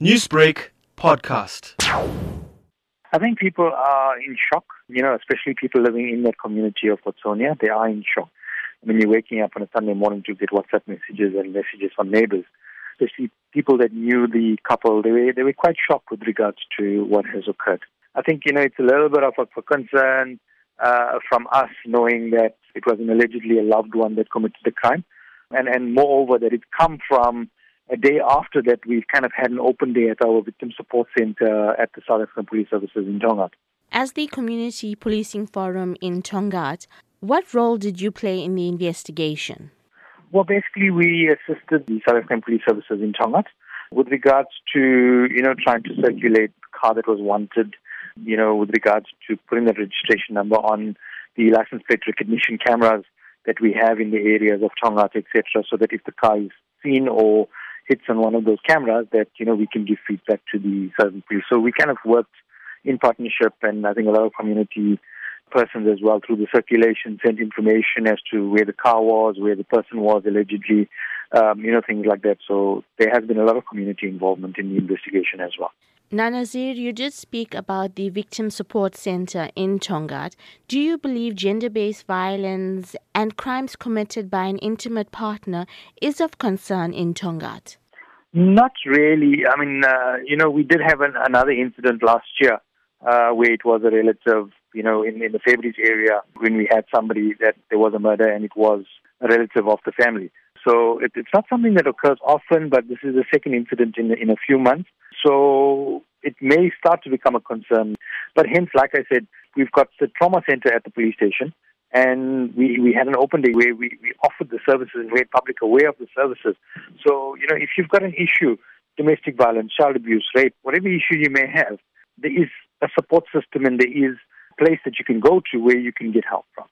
Newsbreak podcast. I think people are in shock, you know, especially people living in that community of Watsonia. They are in shock. When you're waking up on a Sunday morning to get WhatsApp messages and messages from neighbors, especially people that knew the couple, they were, they were quite shocked with regards to what has occurred. I think, you know, it's a little bit of a, a concern uh, from us knowing that it was an allegedly a loved one that committed the crime. And, and moreover, that it come from a day after that, we've kind of had an open day at our victim support center at the South African Police Services in Tongaat. As the Community Policing Forum in Tongaat, what role did you play in the investigation? Well, basically, we assisted the South African Police Services in Tongaat with regards to, you know, trying to circulate the car that was wanted, you know, with regards to putting the registration number on the license plate recognition cameras that we have in the areas of Tongaat, etc., so that if the car is seen or hits on one of those cameras that, you know, we can give feedback to the Southern Police. So we kind of worked in partnership and I think a lot of community persons as well through the circulation sent information as to where the car was, where the person was allegedly, um, you know, things like that. So there has been a lot of community involvement in the investigation as well. Nanazir, you did speak about the Victim Support Center in Tongaat. Do you believe gender based violence and crimes committed by an intimate partner is of concern in Tongaat? Not really. I mean, uh, you know, we did have an, another incident last year uh, where it was a relative, you know, in, in the Fairbreeze area when we had somebody that there was a murder and it was a relative of the family. So it, it's not something that occurs often, but this is the second incident in, in a few months. So it may start to become a concern. But hence, like I said, we've got the trauma center at the police station and we, we had an open day where we, we offered the services and made public aware of the services. So, you know, if you've got an issue, domestic violence, child abuse, rape, whatever issue you may have, there is a support system and there is a place that you can go to where you can get help from.